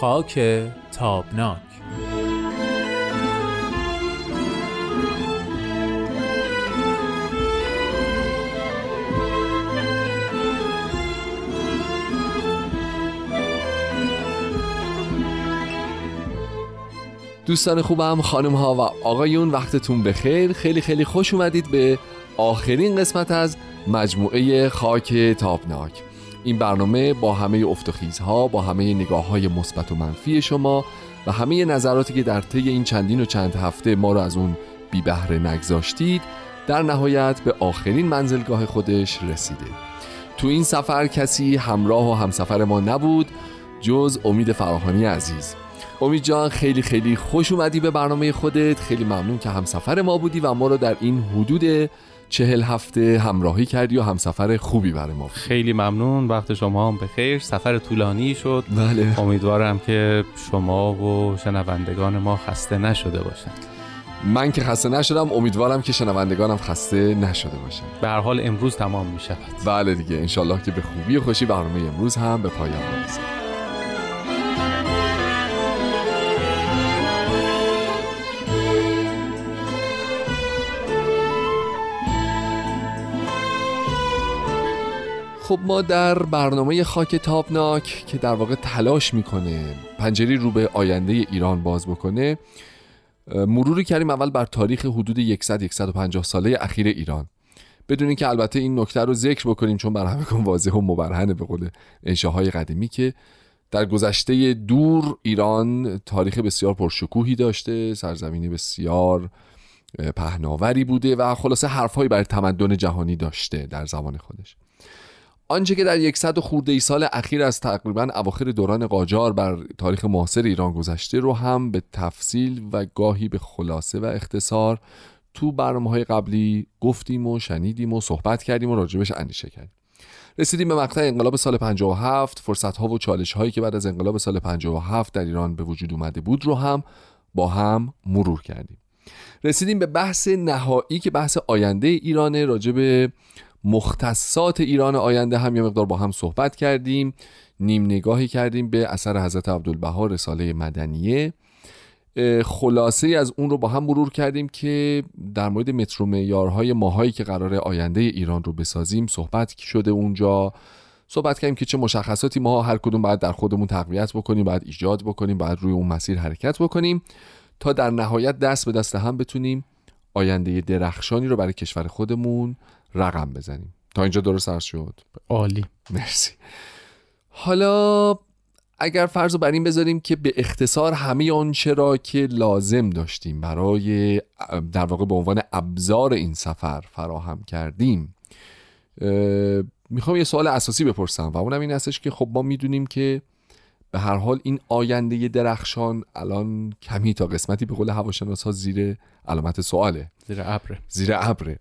خاک تابناک. دوستان خوبم خانم ها و آقایون وقتتون بخیر. خیلی خیلی خوش اومدید به آخرین قسمت از مجموعه خاک تابناک. این برنامه با همه افتخیزها با همه نگاه های مثبت و منفی شما و همه نظراتی که در طی این چندین و چند هفته ما رو از اون بی بهره نگذاشتید در نهایت به آخرین منزلگاه خودش رسیده. تو این سفر کسی همراه و همسفر ما نبود جز امید فراهانی عزیز. امید جان خیلی خیلی خوش اومدی به برنامه خودت. خیلی ممنون که همسفر ما بودی و ما رو در این حدود چهل هفته همراهی کردی و همسفر خوبی برای ما خیلی ممنون. وقت شما هم بخیر. سفر طولانی شد. بله. امیدوارم که شما و شنوندگان ما خسته نشده باشن. من که خسته نشدم امیدوارم که شنوندگانم خسته نشده باشن. به هر حال امروز تمام می شود بله دیگه انشالله که به خوبی و خوشی برنامه امروز هم به پایان برسه خب ما در برنامه خاک تابناک که در واقع تلاش می‌کنه پنجری رو به آینده ایران باز بکنه مروری کردیم اول بر تاریخ حدود 100 150 ساله اخیر ایران. بدونین که البته این نکته رو ذکر بکنیم چون بر همه واضح و مبرهنه به قول انشاهای قدیمی که در گذشته دور ایران تاریخ بسیار پرشکوهی داشته سرزمینی بسیار پهناوری بوده و خلاصه حرفهایی برای تمدن جهانی داشته در زمان خودش. آنچه که در یکصد و خورده ای سال اخیر از تقریبا اواخر دوران قاجار بر تاریخ معاصر ایران گذشته رو هم به تفصیل و گاهی به خلاصه و اختصار تو برنامه های قبلی گفتیم و شنیدیم و صحبت کردیم و راجبش اندیشه کردیم. رسیدیم به مقطع انقلاب سال 57 فرصت ها و چالش هایی که بعد از انقلاب سال 57 در ایران به وجود اومده بود رو هم با هم مرور کردیم. رسیدیم به بحث نهایی که بحث آینده ایرانه راجع به مختصات ایران آینده هم یه مقدار با هم صحبت کردیم. نیم نگاهی کردیم به اثر حضرت عبدالبها رساله مدنیه. خلاصه از اون رو با هم مرور کردیم که در مورد مترو معیارهای ماهایی که قرار آینده ایران رو بسازیم صحبت شده اونجا. صحبت کردیم که چه مشخصاتی ما هر کدوم باید در خودمون تقویت بکنیم باید ایجاد بکنیم باید روی اون مسیر حرکت بکنیم تا در نهایت دست به دست هم بتونیم آینده درخشانی رو برای کشور خودمون رقم بزنیم. تا اینجا درست عرض شد؟ عالی. مرسی. حالا اگر فرض رو بر این بذاریم که به اختصار همه آنچه را که لازم داشتیم برای در واقع به عنوان ابزار این سفر فراهم کردیم می‌خوام یه سوال اساسی بپرسم و اونم این هستش که خب ما می‌دونیم که به هر حال این آینده درخشان الان کمی تا قسمتی به قول هواشناس ها زیر علامت سواله. زیر ابره. زیر ابره.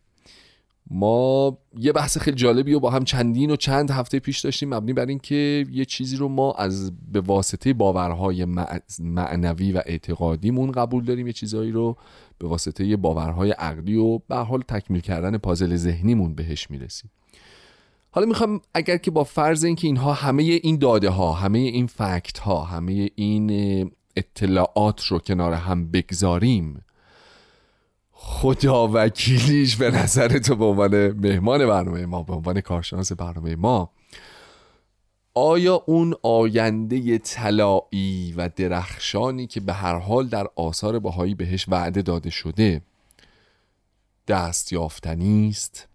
ما یه بحث خیلی جالبی و با هم چندین و چند هفته پیش داشتیم مبنی بر اینکه یه چیزی رو ما از به واسطه باورهای معنوی و اعتقادیمون قبول داریم. یه چیزهایی رو به واسطه باورهای عقلی و به حال تکمیل کردن پازل ذهنیمون بهش می‌رسیم. حالا می‌خوام اگر که با فرض اینکه اینها همه این داده ها همه این فکت ها همه این اطلاعات رو کنار هم بگذاریم خدا وکیلیش به نظر تو به عنوان مهمان برنامه ما به عنوان کارشناس برنامه ما آیا اون آینده طلایی و درخشانی که به هر حال در آثار باهایی بهش وعده داده شده دست یافتنی است؟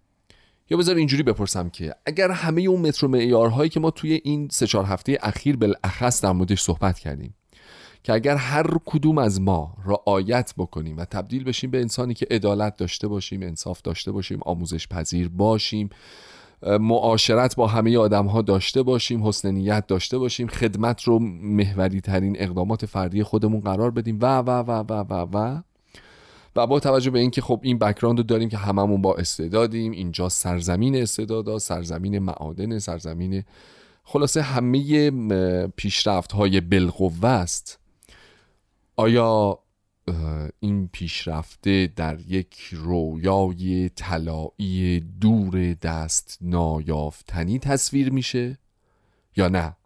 یا بذار اینجوری بپرسم که اگر همه اون متر و معیارهایی که ما توی این سه چهار هفته اخیر بالاخص در موردش صحبت کردیم که اگر هر کدوم از ما رعایت بکنیم و تبدیل بشیم به انسانی که عدالت داشته باشیم انصاف داشته باشیم آموزش پذیر باشیم معاشرت با همه آدم ها داشته باشیم حسن نیت داشته باشیم خدمت رو محوری ترین اقدامات فردی خودمون قرار بدیم و و و و و و و با توجه به اینکه خب این بکراند رو داریم که هممون با استعدادیم اینجا سرزمین استعدادا سرزمین معادن سرزمین خلاصه همه پیشرفت های بالقوه است. آیا این پیشرفته در یک رویای طلایی دور دست نایافتنی تصویر میشه؟ یا نه؟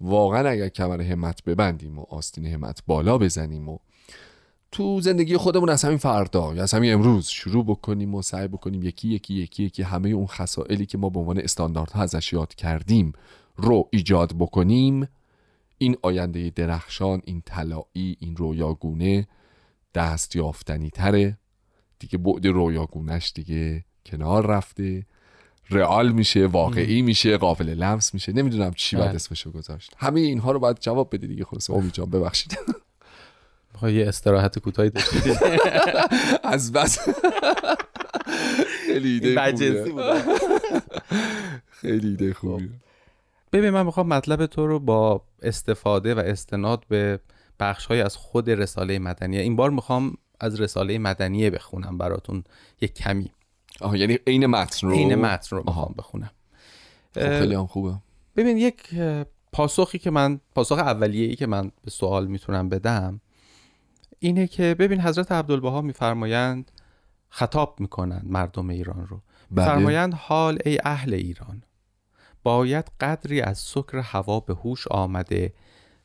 واقعا اگر کمر همت ببندیم و آستین همت بالا بزنیم و تو زندگی خودمون از همین فردا یا از همین امروز شروع بکنیم و سعی بکنیم یکی یکی یکی یکی همه اون خسائلی که ما به عنوان استانداردها ازش یاد کردیم رو ایجاد بکنیم. این آینده درخشان این طلایی این رویاگونه دست یافتنی تره. دیگه بعد رویاگونش دیگه کنار رفته. رئال میشه واقعی میشه قابل لمس میشه. نمی‌دونم چی باید بله. اسمشو گذاشت. همه اینها رو باید جواب بدی دیگه خلاص امید جان ببخشید. می‌خوای یه استراحت کوتاهی داشتی از بس. خیلی ایده بود. خیلی ایده خوبیه. ببین من می‌خوام مطلب تو رو با استفاده و استناد به بخش های از خود رساله مدنیه این بار می‌خوام از رساله مدنیه بخونم براتون یک کمی. آها یعنی عین متن رو؟ این متن رو. می‌خوام بخونم. خب خیلی هم خوبه. ببین یک پاسخی که من پاسخ اولیه‌ای که من به سوال می‌تونم بدم اینه که ببین حضرت عبدالبها میفرمایند خطاب می‌کنند مردم ایران رو. بله. فرمایند حال ای اهل ایران. باید قدری از سکر هوا به هوش آمده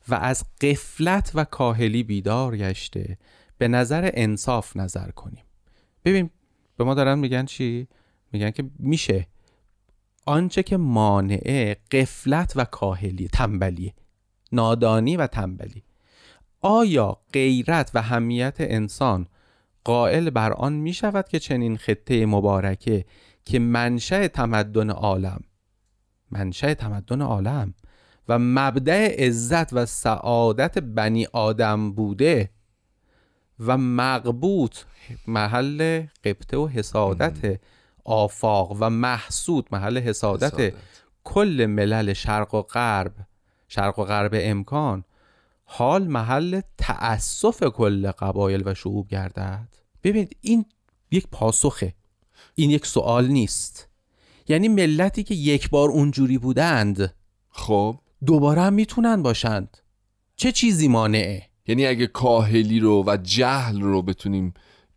و از قفلت و کاهلی بیدار گشته به نظر انصاف نظر کنیم. ببین به ما دارن میگن چی؟ میگن که میشه. آنچه که مانعه قفلت و کاهلی تنبلی نادانی و تنبلی. آیا غیرت و همیت انسان قائل بر آن می شود که چنین خطه مبارکه که منشأ تمدن عالم منشأ تمدن عالم و مبدع عزت و سعادت بنی آدم بوده و مقبوط محل قبطه و حسادت آفاق و محسود محل حسادت حسادت. کل ملل شرق و غرب شرق و غرب امکان حال محل تأسف کل قبایل و شعوب گردد. ببینید این یک پاسخه. این یک سوال نیست. یعنی ملتی که یک بار اونجوری بودند خب؟ دوباره هم می‌تونن باشند. چه چیزی مانعه؟ یعنی اگه کاهلی رو و جهل رو بتونیم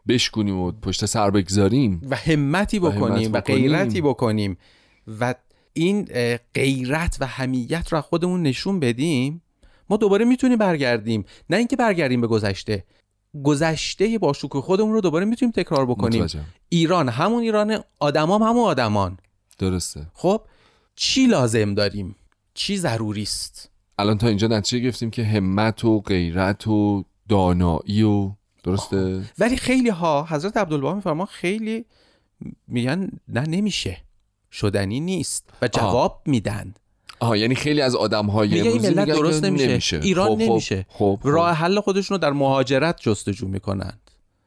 بشکنیم و پشت سر بگذاریم؟ و همتی و همت بکنیم و بکنیم. غیرتی بکنیم. و این غیرت و همیت رو خودمون نشون بدیم ما دوباره می‌تونیم برگردیم. نه اینکه برگردیم به گذشته. گذشته با شکوه خودمون رو دوباره می‌تونیم تکرار بکنیم. متوجهم. ایران همون ایران آدمام همون آدمان. درسته. خب چی لازم داریم؟ چی ضروری است؟ الان تا اینجا نتیجه گرفتیم که همت و غیرت و دانایی و درسته؟ ولی خیلی ها حضرت عبدالبها میفرمان خیلی میگن نه نمیشه. شدنی نیست و جواب میدن. آها یعنی خیلی از آدم های میگه این ملت درست نمیشه, ایران خب، خب، نمیشه. خب خب. راه حل خودشون رو در مهاجرت جستجو می‌کنند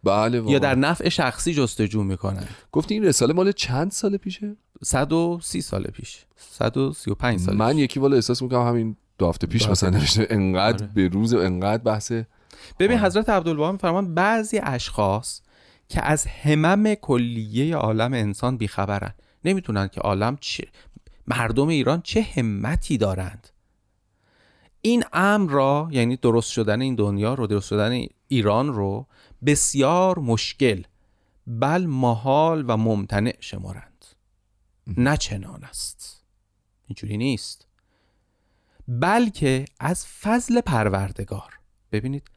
بله واقعا. یا در نفع شخصی جستجو می‌کنند گفتی این رساله مال چند سال پیشه؟ 130 سال پیش. 135 سال من پیش. یکی والا احساس می‌کنم همین دو هفته پیش دو هفته مثلا نوشته انقدر آره. به روز انقدر بحث ببین حضرت عبدالبها میفرمان بعضی اشخاص که از همم کلیه عالم انسان بیخبرن. نمی‌تونن که عالم چه مردم ایران چه همتی دارند؟ این امر را یعنی درست شدن این دنیا رو درست شدن ایران رو بسیار مشکل بل محال و ممتنع شمارند. نه چنان است. اینجوری نیست. بلکه از فضل پروردگار ببینید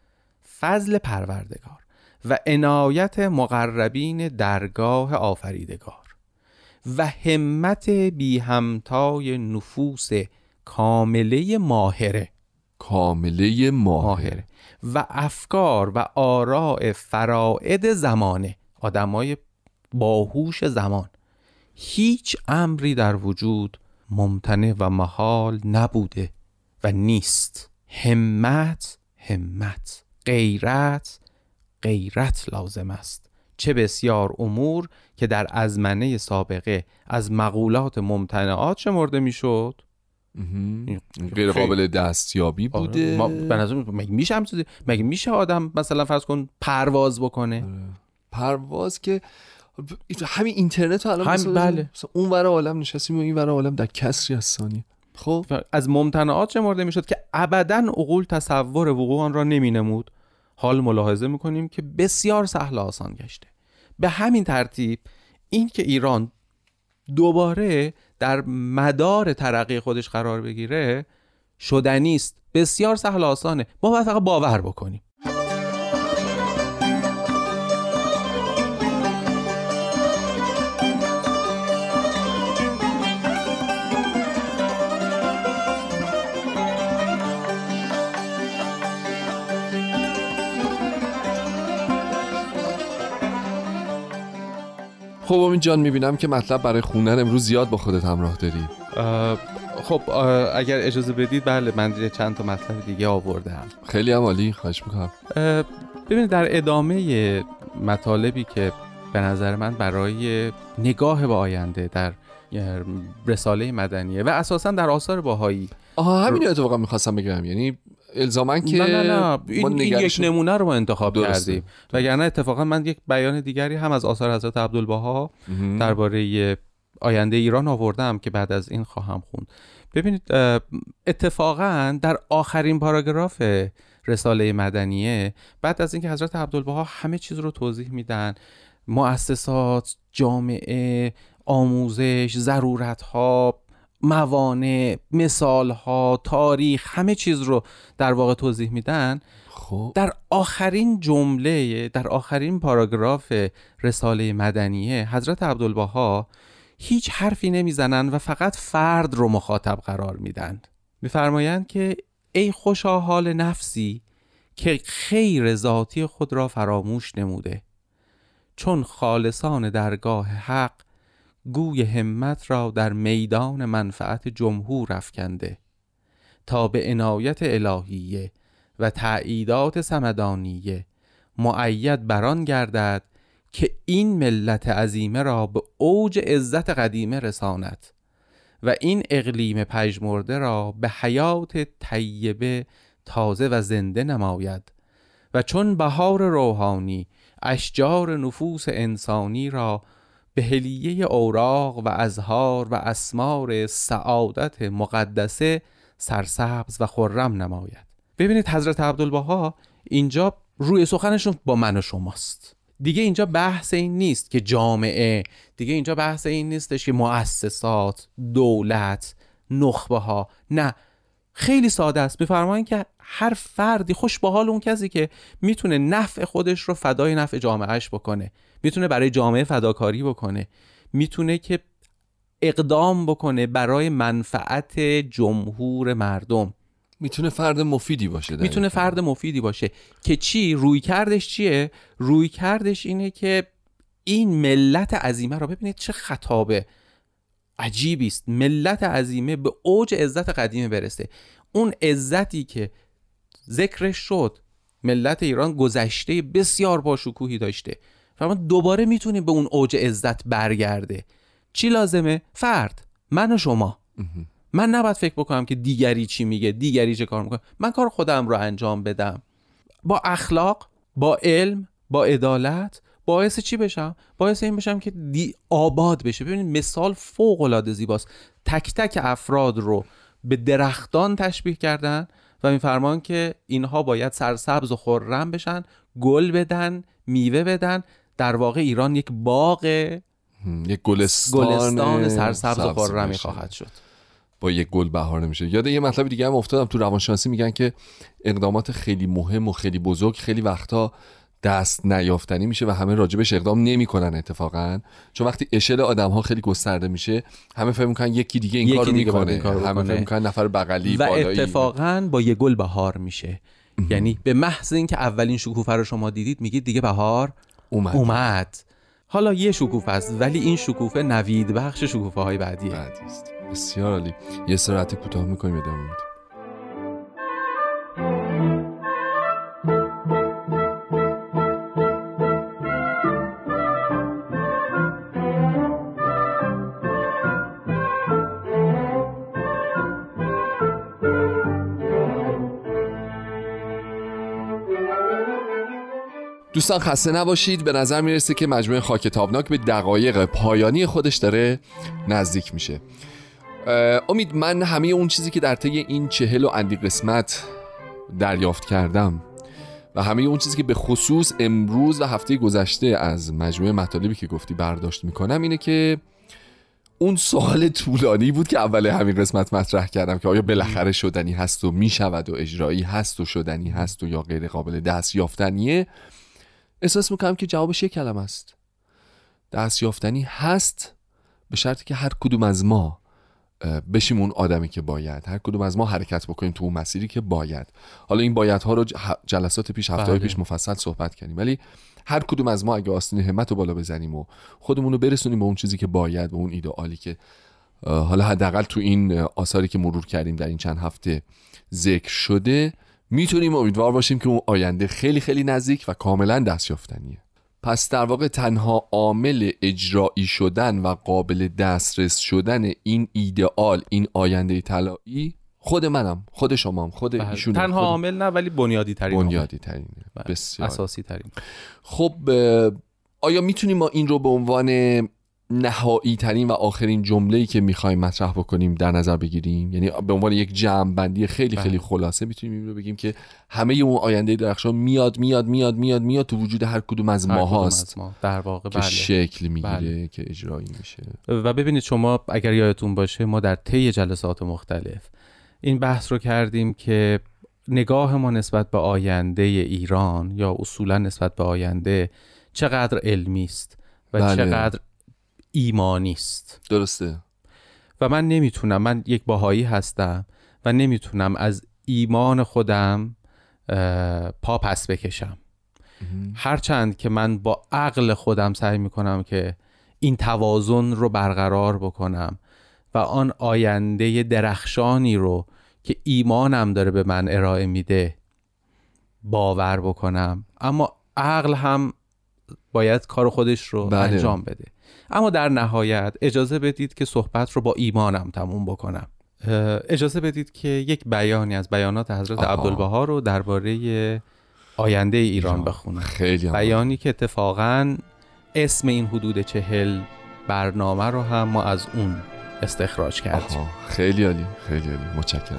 فضل پروردگار و عنایت مقربین درگاه آفریدگار. و همت بی همتای نفوس کامله ماهره. کامله ماهر ماهره. و افکار و آراء فرائد زمانه. آدمای باهوش زمان. هیچ امری در وجود ممتنع و محال نبوده و نیست. همت همت. غیرت غیرت لازم است. چه بسیار امور که در ازمنه سابقه از مقولات ممتنعات شمرده می‌شد. غیر قابل دستیابی بوده. آره. ما نظر می- مگه میشه هم چیزی- مگه میشه آدم مثلا فرض کن پرواز بکنه؟ پرواز که همین اینترنت الان هم- مثلا بله. مثلا اون ور عالم نشستیم و این ور عالم در کسری از ثانیه. خب. از ممتنعات شمرده می‌شد که ابدا عقول تصور وقوع آن را نمی نمود حال ملاحظه می‌کنیم که بسیار سهل آسان گشته. به همین ترتیب این که ایران دوباره در مدار ترقی خودش قرار بگیره شدنی است. بسیار سهل آسانه. ما باید فقط باور بکنیم. خب امید جان می‌بینم که مطلب برای خوندن امروز زیاد با خودت همراه داری. خب اگر اجازه بدید بله من چند تا مطلب دیگه آوردم خیلی هم عالی خواهش می‌کنم. ببینید در ادامه مطالبی که به نظر من برای نگاه به آینده در رساله مدنیه و اساسا در آثار باهایی آها همین اتفاقا می‌خواستم بگم. یعنی الزاما که نه نه نه این, این یک نمونه رو ما انتخاب درسته. کردیم وگرنه اتفاقا من یک بیان دیگری هم از آثار حضرت عبدالبها. درباره آینده ایران آوردم که بعد از این خواهم خوند ببینید اتفاقا در آخرین پاراگراف رساله مدنیه بعد از اینکه حضرت عبدالبها همه چیز رو توضیح میدن مؤسسات جامعه آموزش ضرورت ها موانع مثال ها تاریخ همه چیز رو در واقع توضیح میدن. خب. در آخرین جمله در آخرین پاراگراف رساله مدنیه حضرت عبدالبها هیچ حرفی نمی‌زنند و فقط فرد رو مخاطب قرار میدن. میفرمایند که ای خوشا حال نفسی که خیر ذاتی خود را فراموش نموده. چون خالصان درگاه حق گوی همت را در میدان منفعت جمهور افکنده تا به عنایت الهیه و تأییدات سمدانیه معید بران گردد که این ملت عظیمه را به اوج عزت قدیمه رساند و این اقلیم پژمرده را به حیات طیبه تازه و زنده نماید و چون بهار روحانی اشجار نفوس انسانی را به هلیه اوراق و ازهار و اسمار سعادت مقدسه سرسبز و خرم نماید. ببینید حضرت عبدالبها اینجا روی سخنشون با من و شماست. دیگه اینجا بحث این نیست که جامعه دیگه اینجا بحث این نیستش که مؤسسات دولت نخبه ها نه خیلی ساده است. میفرمایند که هر فردی خوش به حال اون کسی که می‌تونه نفع خودش رو فدای نفع جامعهش بکنه می‌تونه برای جامعه فداکاری بکنه می‌تونه که اقدام بکنه برای منفعت جمهور مردم. می‌تونه فرد مفیدی باشه می‌تونه فرد مفیدی باشه. که چی؟ روی کردش چیه؟ روی کردش اینه که این ملت عظیمه رو ببینید چه خطابه. عجیبی است ملت عظیمه به اوج عزت قدیمه برسه. اون عزتی که ذکرش شد ملت ایران گذشته بسیار باشکوهی داشته و دوباره می‌تونیم به اون اوج عزت برگرده. چی لازمه؟ فرد. من و شما. من نباید فکر بکنم که دیگری چی میگه دیگری چه کار می‌کنه. من کار خودم رو انجام بدم. با اخلاق با علم با عدالت باعث چی بشم؟ باعث این بشم که دی آباد بشه. ببینید مثال فوق العاده زیباست. تک تک افراد رو به درختان تشبیه کردن و میفرمان که اینها باید سرسبز و خرم بشن گل بدن میوه بدن. در واقع ایران یک باغ یک گلستان گلستان سرسبز و خرمی باشه. خواهد شد. با یک گل بهار نمیشه یاد یه مطلب دیگه هم افتادم. تو روانشناسی میگن که اقدامات خیلی مهم و خیلی بزرگ خیلی وقتا دست نیافتنی میشه و همه راجبش اقدام نمی‌کنن اتفاقا. چون وقتی اشل آدم ها خیلی گسترده میشه همه فکر می‌کنن یکی دیگه این یکی کارو می‌کنه. همه. فکر می‌کنن نفر بغلی و بالایی. اتفاقا با یه گل بهار میشه. یعنی به محض اینکه اولین شکوفه رو شما دیدید میگید دیگه بهار اومد. اومد. حالا یه شکوفه است ولی این شکوفه نوید بخش شکوفه های بعدیه. بعدی است. بسیار عالی. یه سرعت کوتاه می‌کنیم ادامه میدیم. دوستان خسته نباشید. به نظر می‌رسه که مجموعه خاک تابناک به دقایق پایانی خودش داره نزدیک میشه. امید من همه اون چیزی که در طی این چهل و اندی قسمت دریافت کردم و همه اون چیزی که به خصوص امروز و هفته گذشته از مجموعه مطالبی که گفتی برداشت می‌کنم اینه که اون سوال طولانی بود که اول همین قسمت مطرح کردم که آیا بالاخره شدنی هست و می‌شود و اجرایی هست و شدنی هست و یا غیر قابل دست یافتنیه احساس می‌کنم که جوابش یک کلمه است. دست یافتنی هست به شرطی که هر کدوم از ما بشیم اون آدمی که باید. هر کدوم از ما حرکت بکنیم تو اون مسیری که باید. حالا این بایدها رو جلسات پیش هفته بله. پیش مفصل صحبت کردیم. ولی هر کدوم از ما اگه آستین همت رو بالا بزنیم و خودمون رو برسونیم به اون چیزی که باید به اون ایدئالی که حالا حداقل تو این آثاری که مرور کردیم در این چند هفته ذکر شده می‌تونیم امیدوار باشیم که اون آینده خیلی خیلی نزدیک و کاملا دستیافتنیه پس در واقع تنها عامل اجرایی شدن و قابل دسترس شدن این ایدئال این آینده طلایی خود منم خود شمام خود بله. ایشون تنها عامل نه ولی بنیادی ترین بنیادی ترینه بله. بسیار. اساسی ترین خب آیا می‌تونیم ما این رو به عنوان نهایی ترین و آخرین جمله ای که می‌خوایم مطرح بکنیم در نظر بگیریم یعنی به عنوان یک جمع بندی خیلی خیلی بله. خلاصه می‌تونیم این رو بگیم که همه اون آینده درخشان میاد میاد میاد میاد میاد تو وجود هر کدوم از ما هاست ما. در واقع که بله. شکل می‌گیره بله. که اجرایی میشه و ببینید شما اگر یادتون باشه ما در طی جلسات مختلف این بحث رو کردیم که نگاه ما نسبت به آینده ایران یا اصولا نسبت به آینده چقدر علمی است و بله. چقدر ایمانی است. درسته. و من نمی‌تونم من یک باهایی هستم و نمی‌تونم از ایمان خودم پا پس بکشم. هرچند که من با عقل خودم سعی می‌کنم که این توازن رو برقرار بکنم و آن آینده درخشانی رو که ایمانم داره به من ارائه میده باور بکنم. اما عقل هم باید کار خودش رو بله. انجام بده. اما در نهایت اجازه بدید که صحبت رو با ایمانم تموم بکنم. اجازه بدید که یک بیانی از بیانات حضرت عبدالبها رو درباره آینده ایران بخونم. خیلی بیانی که اتفاقا اسم این حدود چهل برنامه رو هم ما از اون استخراج کردیم. خیلی عالی خیلی عالی متشکرم.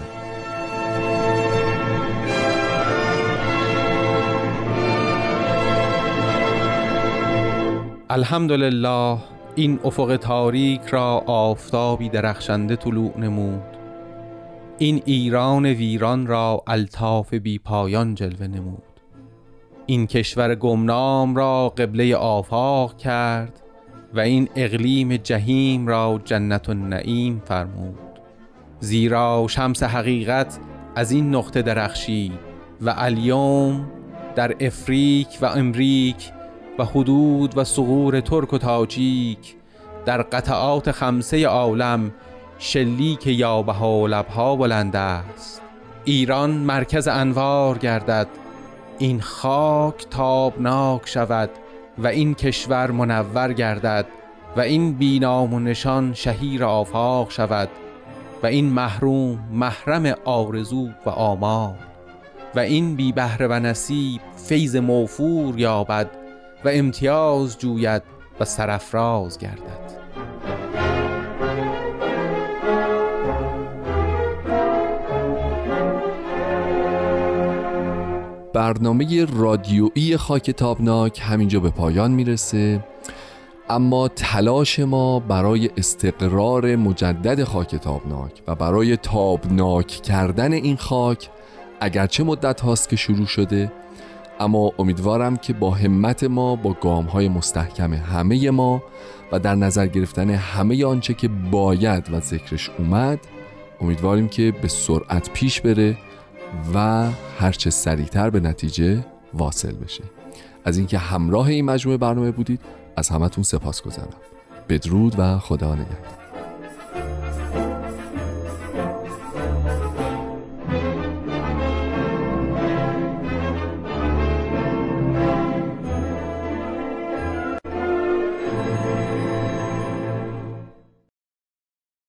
الحمدلله این افق تاریک را آفتابی درخشنده طلوع نمود. این ایران ویران را الطاف بی پایان جلوه نمود. این کشور گمنام را قبله آفاق کرد و این اقلیم جهیم را جنت و نعیم فرمود. زیرا شمس حقیقت از این نقطه درخشید و الیوم در افریک و امریک و حدود و سغور ترک و تاجیک در قطعات خمسه عالم شلیک یابه و لبها بلند است. ایران مرکز انوار گردد. این خاک تابناک شود و این کشور منور گردد و این بینام و نشان شهیر آفاق شود و این محروم محرم آرزو و آمال و این بی بهره و نصیب فیض موفور یابد و امتیاز جوید و سرفراز گردد. برنامه رادیویی خاک تابناک همینجا به پایان می‌رسه. اما تلاش ما برای استقرار مجدد خاک تابناک و برای تابناک کردن این خاک اگرچه مدت هاست که شروع شده اما امیدوارم که با همت ما با گام های مستحکم همه ما و در نظر گرفتن همه آنچه که باید و ذکرش اومد امیدواریم که به سرعت پیش بره و هرچه سریعتر به نتیجه واصل بشه. از اینکه همراه این مجموعه برنامه بودید از همتون سپاس گذارم بدرود و خدا نگهدار.